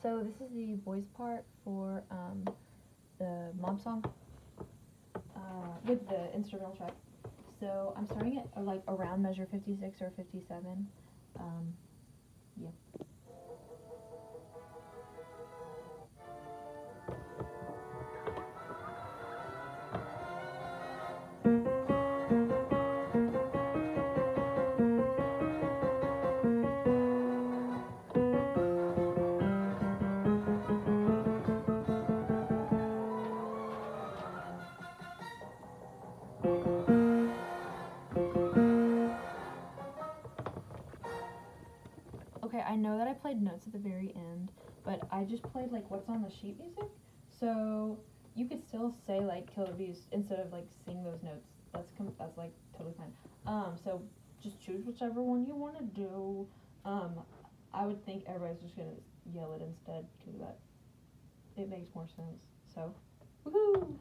So this is the voice part for um, the mob song uh, with the instrumental track. So I'm starting at uh, like around measure 56 or 57. Um, Okay, I know that I played notes at the very end, but I just played like what's on the sheet music. So you could still say like kill views instead of like sing those notes. That's com- that's like totally fine. Um, so just choose whichever one you want to do. Um, I would think everybody's just gonna yell it instead because that it makes more sense. So, woohoo!